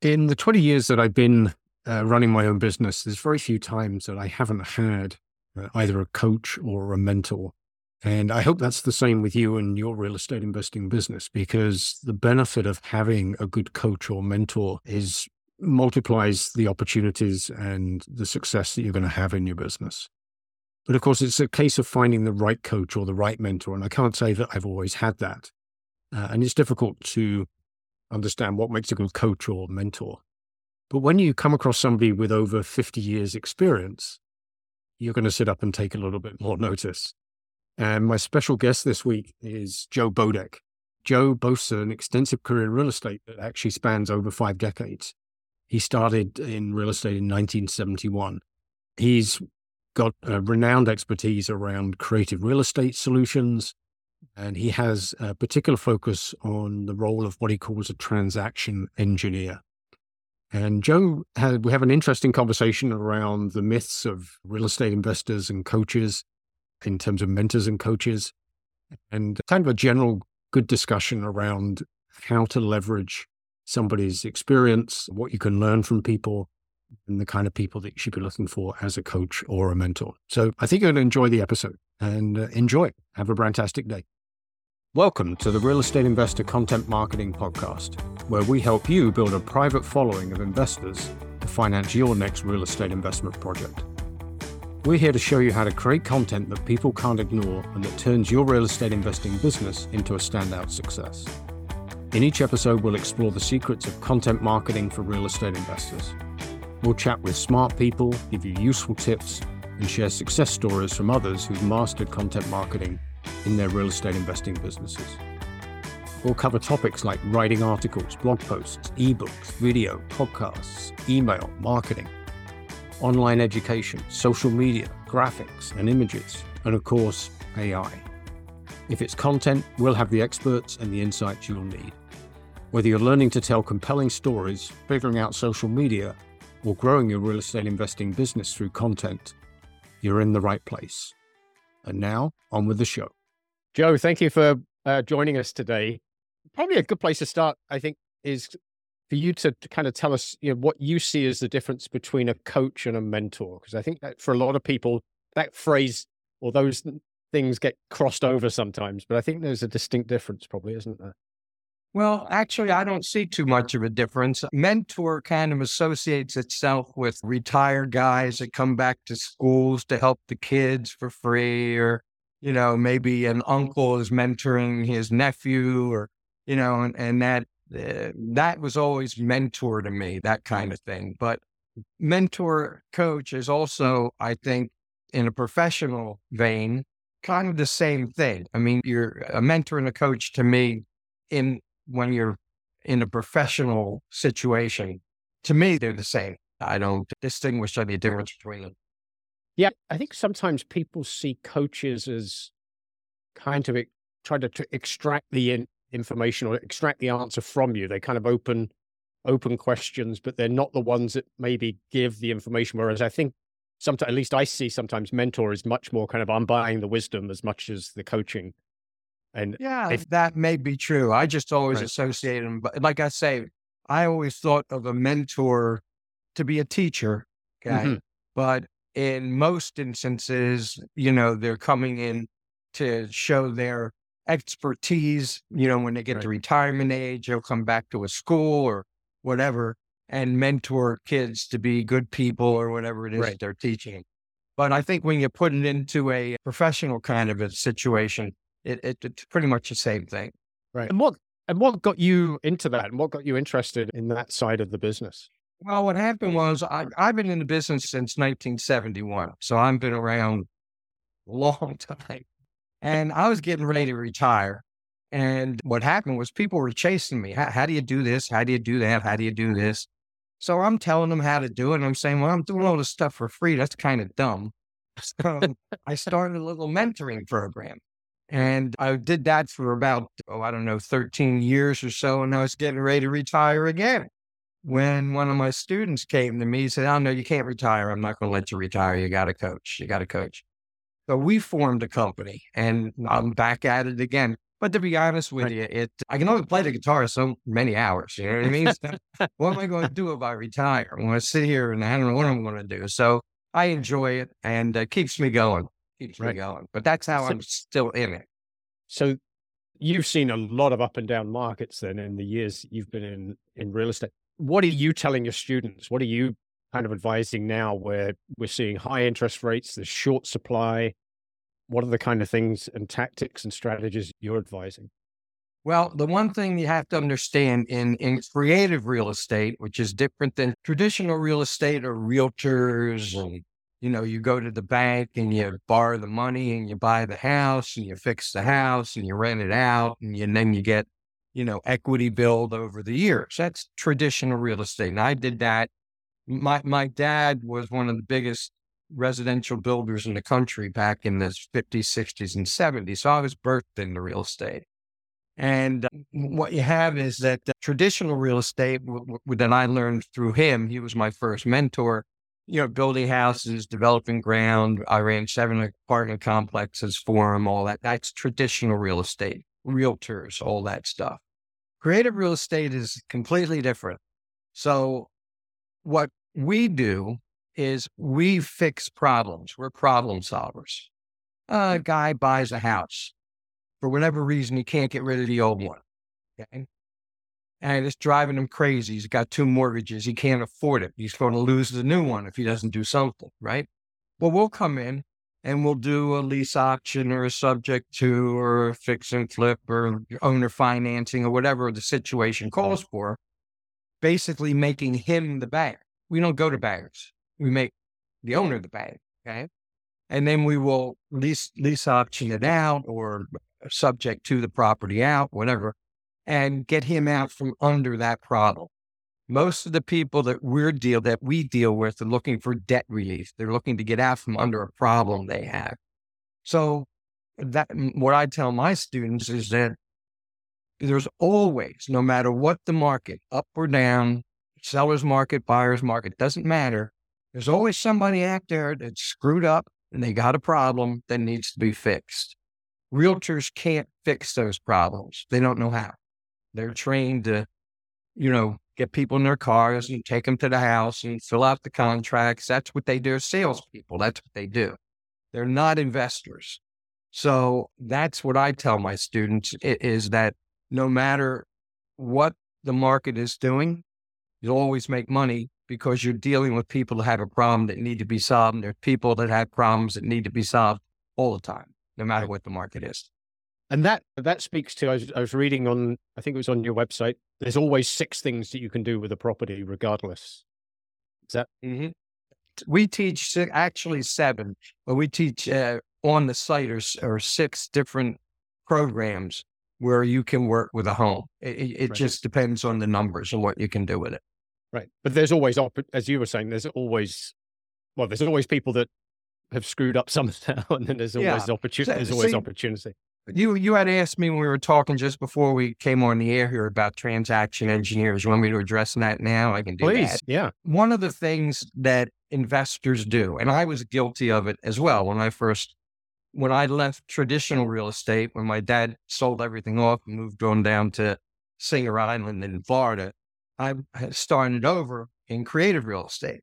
In the 20 years that I've been uh, running my own business, there's very few times that I haven't had uh, either a coach or a mentor. And I hope that's the same with you and your real estate investing business because the benefit of having a good coach or mentor is multiplies the opportunities and the success that you're going to have in your business. But of course, it's a case of finding the right coach or the right mentor. And I can't say that I've always had that. Uh, and it's difficult to understand what makes a good coach or mentor. But when you come across somebody with over 50 years experience, you're going to sit up and take a little bit more notice. And my special guest this week is Joe Bodek. Joe boasts an extensive career in real estate that actually spans over five decades. He started in real estate in 1971. He's got a renowned expertise around creative real estate solutions, and he has a particular focus on the role of what he calls a transaction engineer. And Joe, had, we have an interesting conversation around the myths of real estate investors and coaches in terms of mentors and coaches, and kind of a general good discussion around how to leverage somebody's experience, what you can learn from people, and the kind of people that you should be looking for as a coach or a mentor. So I think you're going to enjoy the episode and uh, enjoy. Have a fantastic day. Welcome to the Real Estate Investor Content Marketing Podcast, where we help you build a private following of investors to finance your next real estate investment project. We're here to show you how to create content that people can't ignore and that turns your real estate investing business into a standout success. In each episode, we'll explore the secrets of content marketing for real estate investors. We'll chat with smart people, give you useful tips, and share success stories from others who've mastered content marketing in their real estate investing businesses. We'll cover topics like writing articles, blog posts, ebooks, video, podcasts, email, marketing, online education, social media, graphics and images, and of course, AI. If it's content, we'll have the experts and the insights you'll need. Whether you're learning to tell compelling stories, figuring out social media, or growing your real estate investing business through content, you're in the right place. And now, on with the show. Joe, thank you for uh, joining us today. Probably a good place to start, I think, is for you to, to, kind of tell us you know, what you see as the difference between a coach and a mentor. Because I think that for a lot of people, that phrase or those things get crossed over sometimes, but I think there's a distinct difference, probably, isn't there? Well, actually, I don't see too much of a difference. Mentor kind of associates itself with retired guys that come back to schools to help the kids for free, or, you know, maybe an uncle is mentoring his nephew, or, you know, and, and that uh, that was always mentor to me, that kind of thing. But mentor coach is also, I think, in a professional vein, kind of the same thing. I mean, you're a mentor and a coach to me in when you're in a professional situation. To me, they're the same. I don't distinguish any difference between them. Yeah, I think sometimes people see coaches as kind of trying to, to extract the in, information or extract the answer from you. They kind of open open questions, but they're not the ones that maybe give the information. Whereas I think sometimes, at least I see sometimes mentor is much more kind of I'm buying the wisdom as much as the coaching. And yeah, if, that may be true. I just always right. associate them. But like I say, I always thought of a mentor to be a teacher. Okay. Mm-hmm. But in most instances, you know, they're coming in to show their expertise. You know, when they get right. to retirement age, they'll come back to a school or whatever and mentor kids to be good people or whatever it is right. they're teaching. But I think when you put it into a professional kind of a situation, it, it, it's pretty much the same thing. Right. And what and what got you into that and what got you interested in that side of the business? Well, what happened was I, I've been in the business since 1971. So I've been around a long time. And I was getting ready to retire. And what happened was people were chasing me. How, how, do you do this? How do you do that? How do you do this? So I'm telling them how to do it. And I'm saying, well, I'm doing all this stuff for free. That's kind of dumb. So I started a little mentoring program. And I did that for about, oh, I don't know, 13 years or so. And I was getting ready to retire again. When one of my students came to me, he said, Oh, no, you can't retire. I'm not going to let you retire. You got to coach. You got to coach. So we formed a company and I'm back at it again. But to be honest with you, it I can only play the guitar so many hours. You know what I mean? So what am I going to do if I retire? I'm going to sit here and I don't know what I'm going to do. So I enjoy it and it keeps me going. Keeps Right. me going. But that's how So- I'm still in it. So you've seen a lot of up and down markets then in the years you've been in, in real estate. What are you telling your students? What are you kind of advising now where we're seeing high interest rates, the short supply? What are the kind of things and tactics and strategies you're advising? Well, the one thing you have to understand in, in creative real estate, which is different than traditional real estate or realtors, and you know, you go to the bank and you borrow the money and you buy the house and you fix the house and you rent it out and, you, and then you get, you know, equity build over the years. That's traditional real estate. And I did that. My my dad was one of the biggest residential builders in the country back in the 50s, 60s, and 70s. So I was birthed into real estate. And uh, what you have is that uh, traditional real estate w- w- that I learned through him, he was my first mentor, you know, building houses, developing ground. I ran seven apartment complexes for him, all that. That's traditional real estate, realtors, all that stuff. Creative real estate is completely different. So, what we do is we fix problems. We're problem solvers. A guy buys a house for whatever reason, he can't get rid of the old one. Okay. And it's driving him crazy. He's got two mortgages. He can't afford it. He's going to lose the new one if he doesn't do something, right? Well, we'll come in and we'll do a lease option or a subject to or a fix and flip or owner financing or whatever the situation calls for, basically making him the buyer. We don't go to buyers. We make the owner the buyer. Okay. And then we will lease lease option it out or subject to the property out, whatever, and get him out from under that problem. Most of the people that we're deal that we deal with are looking for debt relief. They're looking to get out from under a problem they have. So that what I tell my students is that there's always, no matter what the market, up or down, seller's market, buyer's market, doesn't matter. There's always somebody out there that's screwed up and they got a problem that needs to be fixed. Realtors can't fix those problems. They don't know how. They're trained to, you know, get people in their cars and take them to the house and fill out the contracts. That's what they do. Salespeople. That's what they do. They're not investors. So that's what I tell my students is that no matter what the market is doing, you'll always make money because you're dealing with people that have a problem that need to be solved. And there's people that have problems that need to be solved all the time, no matter what the market is. And that that speaks to I was, I was reading on I think it was on your website. There's always six things that you can do with a property, regardless. Is that Mm-hmm. We teach actually seven, but we teach uh, on the site are, six different programs where you can work with a home. It, it, Right. just depends on the numbers and what you can do with it. right? But there's always, as you were saying, there's always, well, there's always people that have screwed up somehow, and then there's Yeah. always opportunity. There's always see- opportunity. You you had asked me when we were talking just before we came on the air here about transaction engineers. You want me to address that now? I can do Please, that. yeah, one of the things that investors do, and I was guilty of it as well when I first, when I left traditional real estate, when my dad sold everything off and moved on down to Singer Island in Florida, I started over in creative real estate.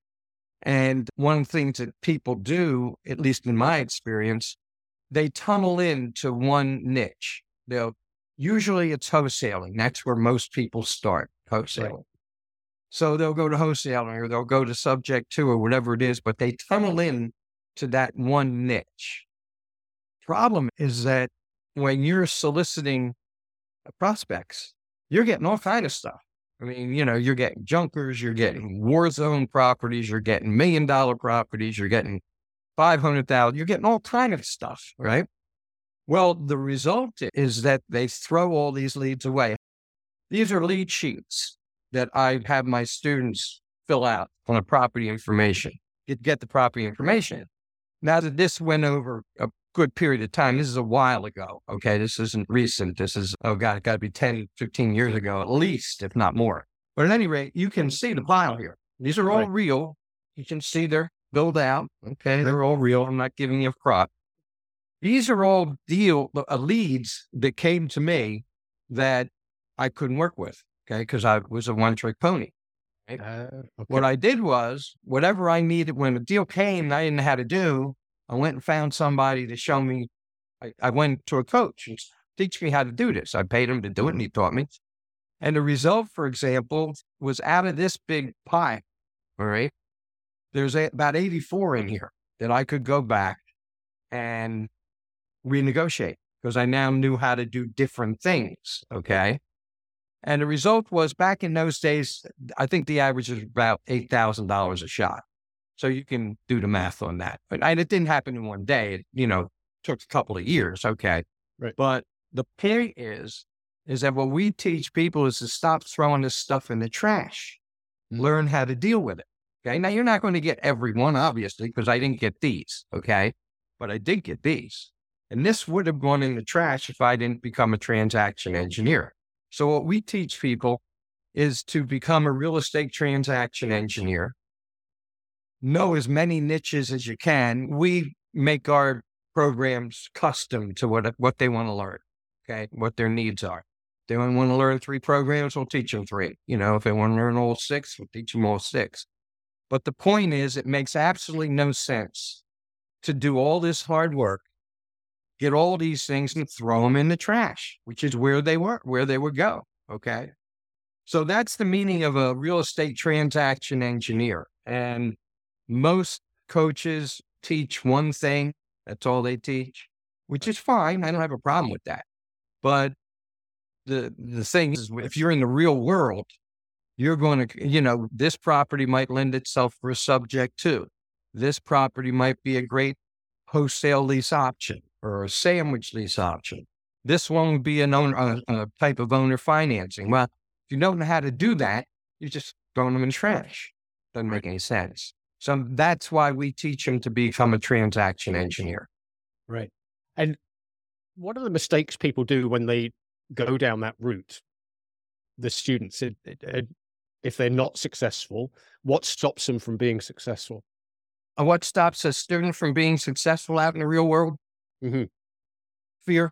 And one of the things that people do, at least in my experience, they tunnel into one niche. They'll usually it's wholesaling. That's where most people start wholesaling. So they'll go to wholesaling or they'll go to subject to or whatever it is, but they tunnel in to that one niche. Problem is that when you're soliciting prospects, you're getting all kind of stuff. I mean, you know, you're getting junkers, you're getting war zone properties, you're getting million dollar properties, you're getting 500,000, you're getting all kind of stuff, right? Well, the result is that they throw all these leads away. These are lead sheets that I have my students fill out on a property information. You get the property information. Now that this went over a good period of time, this is a while ago. Okay. This isn't recent. This is, oh God, it got to be 10, 15 years ago, at least, if not more. But at any rate, you can see the pile here. These are all Right. real. You can see they're built out. Okay. They're all real. I'm not giving you a crop. These are all deal uh, leads that came to me that I couldn't work with. Okay, because I was a one trick pony. Right? Uh, okay. What I did was whatever I needed when a deal came, I didn't know how to do. I went and found somebody to show me. I, I went to a coach and teach me how to do this. I paid him to do it, and he taught me. And the result, for example, was out of this big pie. All right, there's a, about 84 in here that I could go back and renegotiate because I now knew how to do different things. Okay. And the result was back in those days, I think the average was about $8,000 a shot. So you can do the math on that. But and it didn't happen in one day. It, you know, took a couple of years. Okay. Right. But the point is, is that what we teach people is to stop throwing this stuff in the trash, mm-hmm. learn how to deal with it. Okay. Now you're not going to get every one, obviously, because I didn't get these. Okay. But I did get these. And this would have gone in the trash if I didn't become a transaction engineer. So what we teach people is to become a real estate transaction engineer know as many niches as you can. We make our programs custom to what what they want to learn. Okay, what their needs are. They want to learn three programs, we'll teach them three. You know, if they want to learn all six, we'll teach them all six. But the point is, it makes absolutely no sense to do all this hard work, get all these things, and throw them in the trash, which is where they were, where they would go. Okay. So that's the meaning of a real estate transaction engineer. And most coaches teach one thing, that's all they teach, which is fine. I don't have a problem with that. But the the thing is if you're in the real world, you're going to, you know, this property might lend itself for a subject to. This property might be a great wholesale lease option or a sandwich lease option. This one would be an owner, a, uh, a type of owner financing. Well, if you don't know how to do that, you're just throwing them in trash. Doesn't make any sense. So that's why we teach them to become a transaction engineer. Right. And what are the mistakes people do when they go down that route? The students, if they're not successful, what stops them from being successful? And what stops a student from being successful out in the real world? Mm-hmm. Fear.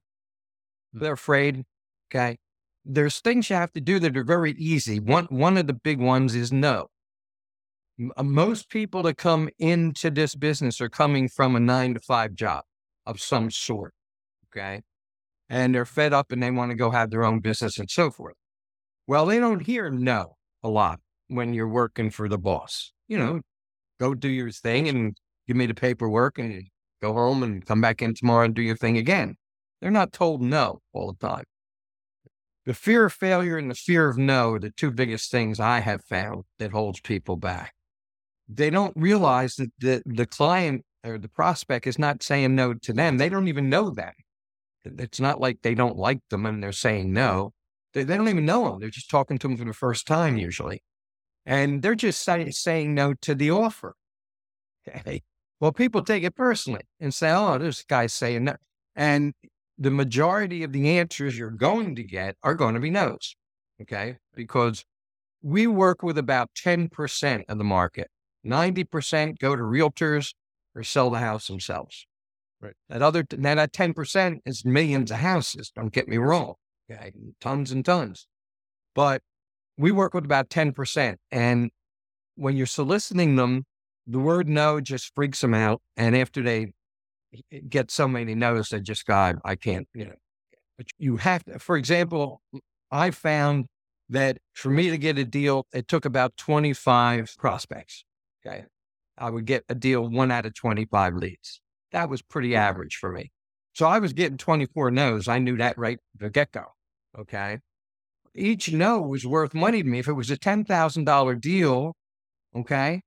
They're afraid. Okay. There's things you have to do that are very easy. One one of the big ones is no. Uh, most people that come into this business are coming from a nine to five job of some sort. Okay. And they're fed up and they want to go have their own business and so forth. Well, they don't hear no a lot when you're working for the boss. You know, go do your thing and give me the paperwork and go home and come back in tomorrow and do your thing again. They're not told no all the time. The fear of failure and the fear of no are the two biggest things I have found that holds people back they don't realize that the, the client or the prospect is not saying no to them. They don't even know that. It's not like they don't like them and they're saying no. They, they don't even know them. They're just talking to them for the first time usually. And they're just say, saying no to the offer. Okay. Well, people take it personally and say, oh, this guy's saying no. And the majority of the answers you're going to get are going to be no's. Okay. Because we work with about 10% of the market. 90% go to realtors or sell the house themselves. Right. That other, now that 10% is millions of houses. Don't get me wrong. Okay. Tons and tons. But we work with about 10%. And when you're soliciting them, the word no just freaks them out. And after they eh, get so many no's, they just go, I can't, you know. But you have to, for example, I found that for me to get a deal, it took about 25 prospects. Okay. I would get a deal one out of 25 leads. That was pretty average for me. So I was getting 24 no's. I knew that right the get go. Okay. Each no was worth money to me. If it was a $10,000 deal, okay.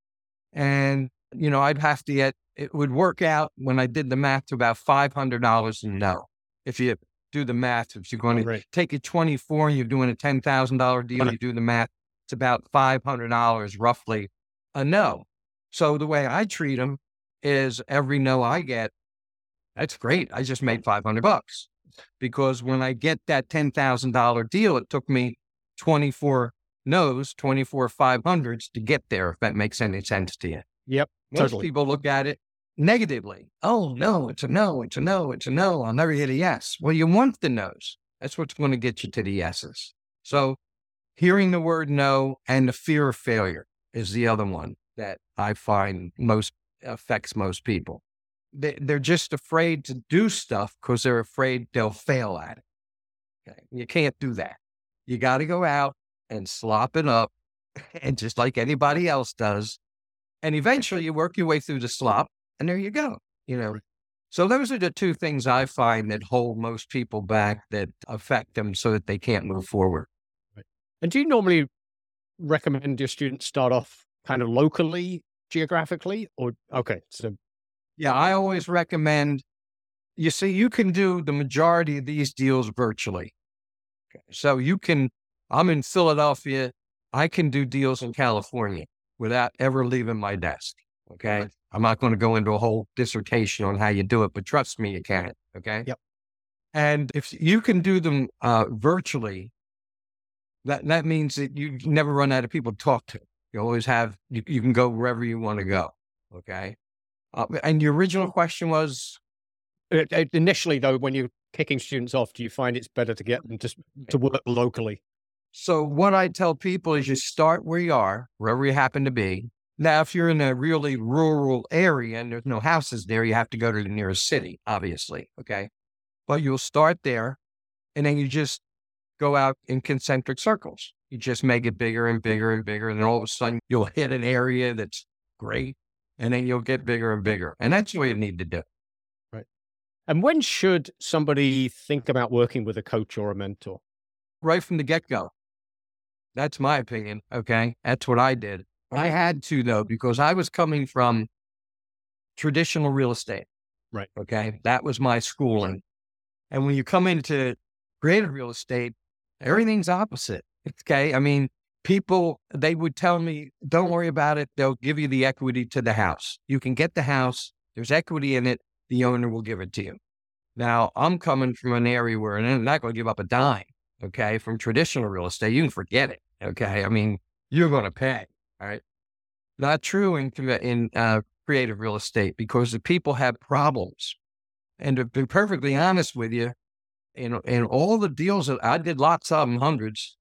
And, you know, I'd have to get, it would work out when I did the math to about $500 in no. If you do the math, if you're going to right. take a 24 and you're doing a $10,000 deal, you do the math, it's about $500 roughly a no. So the way I treat them is every no I get, that's great. I just made 500 bucks because when I get that $10,000 deal, it took me 24 no's, 24 500s to get there, if that makes any sense to you. Yep. Most totally. people look at it negatively. Oh, no, it's a no, it's a no, it's a no. I'll never hit a yes. Well, you want the no's. That's what's going to get you to the yeses. So hearing the word no and the fear of failure is the other one that I find most affects most people. They, they're just afraid to do stuff because they're afraid they'll fail at it. Okay. You can't do that. You got to go out and slop it up, and just like anybody else does. And eventually you work your way through the slop, and there you go. You know, so those are the two things I find that hold most people back that affect them so that they can't move forward. Right. And do you normally recommend your students start off kind of locally, geographically, or okay? So, yeah, I always recommend. You see, you can do the majority of these deals virtually. Okay. So you can. I'm in Philadelphia. I can do deals in California without ever leaving my desk. Okay. Right. I'm not going to go into a whole dissertation on how you do it, but trust me, you can. Okay. Yep. And if you can do them uh, virtually, that that means that you never run out of people to talk to. You always have. You, you can go wherever you want to go. Okay. Uh, and the original question was uh, uh, initially though, when you're kicking students off, do you find it's better to get them just to work locally? So what I tell people is you start where you are, wherever you happen to be, now, if you're in a really rural area and there's no houses there, you have to go to the nearest city, obviously. Okay. But you'll start there and then you just go out in concentric circles. You just make it bigger and bigger and bigger. And then all of a sudden you'll hit an area that's great and then you'll get bigger and bigger. And that's what you need to do. Right. And when should somebody think about working with a coach or a mentor? Right from the get go. That's my opinion. Okay. That's what I did. I had to though, because I was coming from traditional real estate. Right. Okay. That was my schooling. And when you come into creative real estate, everything's opposite. Okay. I mean, people, they would tell me, don't worry about it. They'll give you the equity to the house. You can get the house, there's equity in it, the owner will give it to you. Now, I'm coming from an area where I'm not going to give up a dime. Okay. From traditional real estate, you can forget it. Okay. I mean, you're going to pay. All right. Not true in, in uh, creative real estate because the people have problems. And to be perfectly honest with you, in, in all the deals that I did lots of them, hundreds,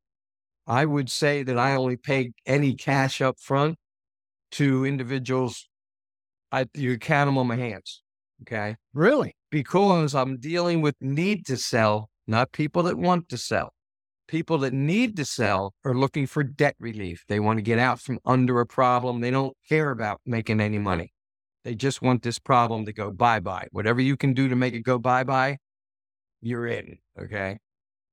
I would say that I only pay any cash up front to individuals. I you count them on my hands. Okay. Really? Because I'm dealing with need to sell, not people that want to sell people that need to sell are looking for debt relief. They want to get out from under a problem. They don't care about making any money. They just want this problem to go bye bye. Whatever you can do to make it go bye bye, you're in. Okay.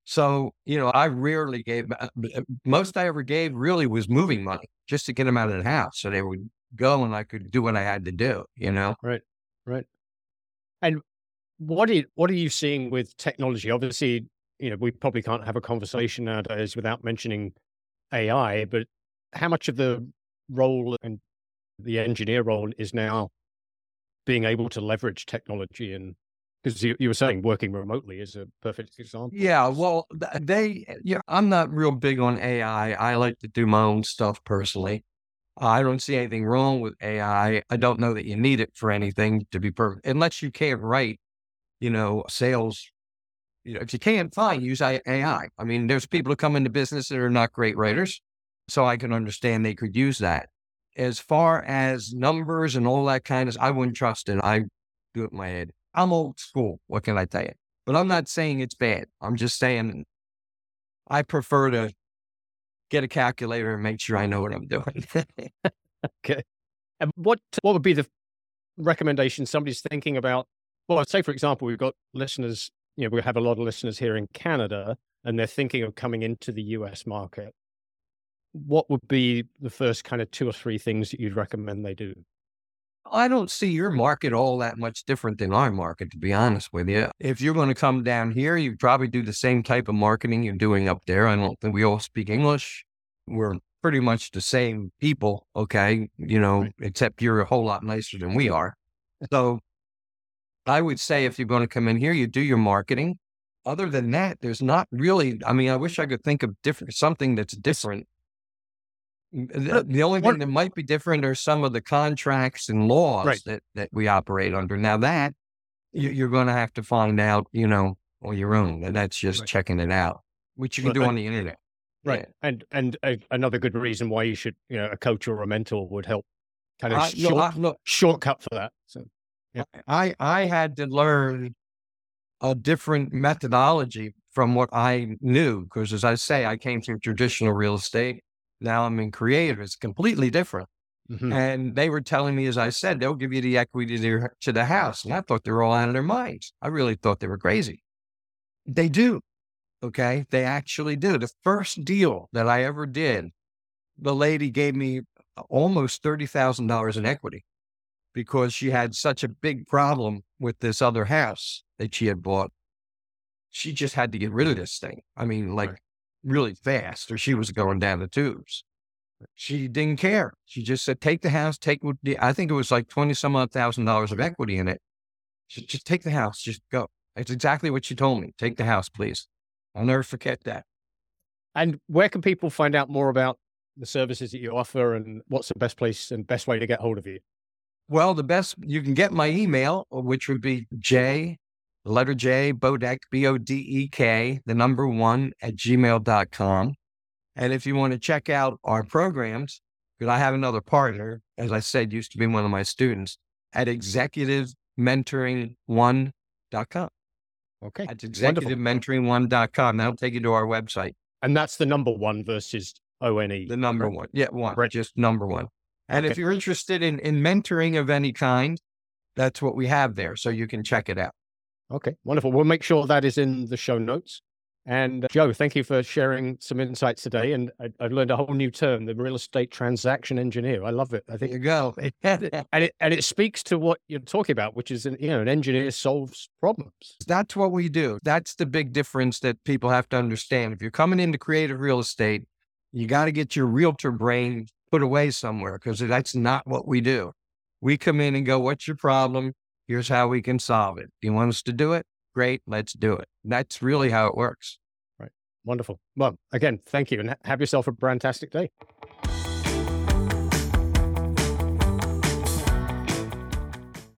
So, you know, I rarely gave, uh, uh, most I ever gave really was moving money just to get them out of the house. So they would go and I could do what I had to do, you know? Right. Right. And what are, what are you seeing with technology? Obviously, you know, we probably can't have a conversation nowadays without mentioning AI, but how much of the role and the engineer role is now being able to leverage technology and because you, you, were saying working remotely is a perfect example. Yeah, well, they, yeah, I'm not real big on AI. I like to do my own stuff personally. I don't see anything wrong with AI. I don't know that you need it for anything to be perfect, unless you can't write, you know, sales you know, if you can't, fine, use AI. I mean, there's people who come into business that are not great writers. So I can understand they could use that. As far as numbers and all that kind of, I wouldn't trust it. I do it in my head. I'm old school. What can I tell you? But I'm not saying it's bad. I'm just saying I prefer to get a calculator and make sure I know what I'm doing. okay. And what what would be the recommendation somebody's thinking about? Well, say for example, we've got listeners you know, we have a lot of listeners here in Canada and they're thinking of coming into the US market. What would be the first kind of two or three things that you'd recommend they do? I don't see your market all that much different than our market, to be honest with you. If you're going to come down here, you probably do the same type of marketing you're doing up there. I don't think we all speak English. We're pretty much the same people, okay? You know, right. except you're a whole lot nicer than we are. So I would say if you're going to come in here, you do your marketing. Other than that, there's not really. I mean, I wish I could think of different something that's different. Uh, the, the only thing that might be different are some of the contracts and laws Right. that, that we operate under. Now that you, you're going to have to find out, you know, on your own. And that's just Right. checking it out, which you can Right, do on the internet. Right. Yeah. And and a, another good reason why you should, you know, a coach or a mentor would help kind of I, short, I, look, shortcut for that. So Yeah. I I had to learn a different methodology from what I knew because, as I say, I came through traditional real estate. Now I'm in creative. It's completely different. mhm. And they were telling me, as I said, they'll give you the equity to, your- to the house. And I thought they were all out of their minds. I really thought they were crazy. They do. Okay. They actually do. The first deal that I ever did, the lady gave me almost $30,000 in equity because she had such a big problem with this other house that she had bought. She just had to get rid of this thing. I mean, like Right. Really fast, or she was going down the tubes. She didn't care. She just said, take the house, take what the, I think it was like 20 some odd thousand dollars of equity in it. She, just take the house, just go. It's exactly what she told me. Take the house, please. I'll never forget that. And where can people find out more about the services that you offer and what's the best place and best way to get hold of you? Well, the best, you can get my email, which would be J, the letter J, Bodek, B O D E K, the number one at gmail.com. And if you want to check out our programs, because I have another partner, as I said, used to be one of my students at executivementoring1.com. Okay. That's Wonderful. executivementoring1.com. That'll take you to our website. And that's the number one versus O N E. The number one. Yeah, one. Right. Just number one. And if you're interested in, in mentoring of any kind, that's what we have there. So you can check it out. Okay. Wonderful. We'll make sure that is in the show notes. And uh, Joe, thank you for sharing some insights today. And I, I've learned a whole new term, the real estate transaction engineer. I love it. I There think you go. and it and it speaks to what you're talking about, which is an you know an engineer solves problems. That's what we do. That's the big difference that people have to understand. If you're coming into creative real estate, you got to get your realtor brain put away somewhere because that's not what we do. We come in and go, What's your problem? Here's how we can solve it. You want us to do it? Great, let's do it. That's really how it works. Right. Wonderful. Well, again, thank you, and have yourself a fantastic day.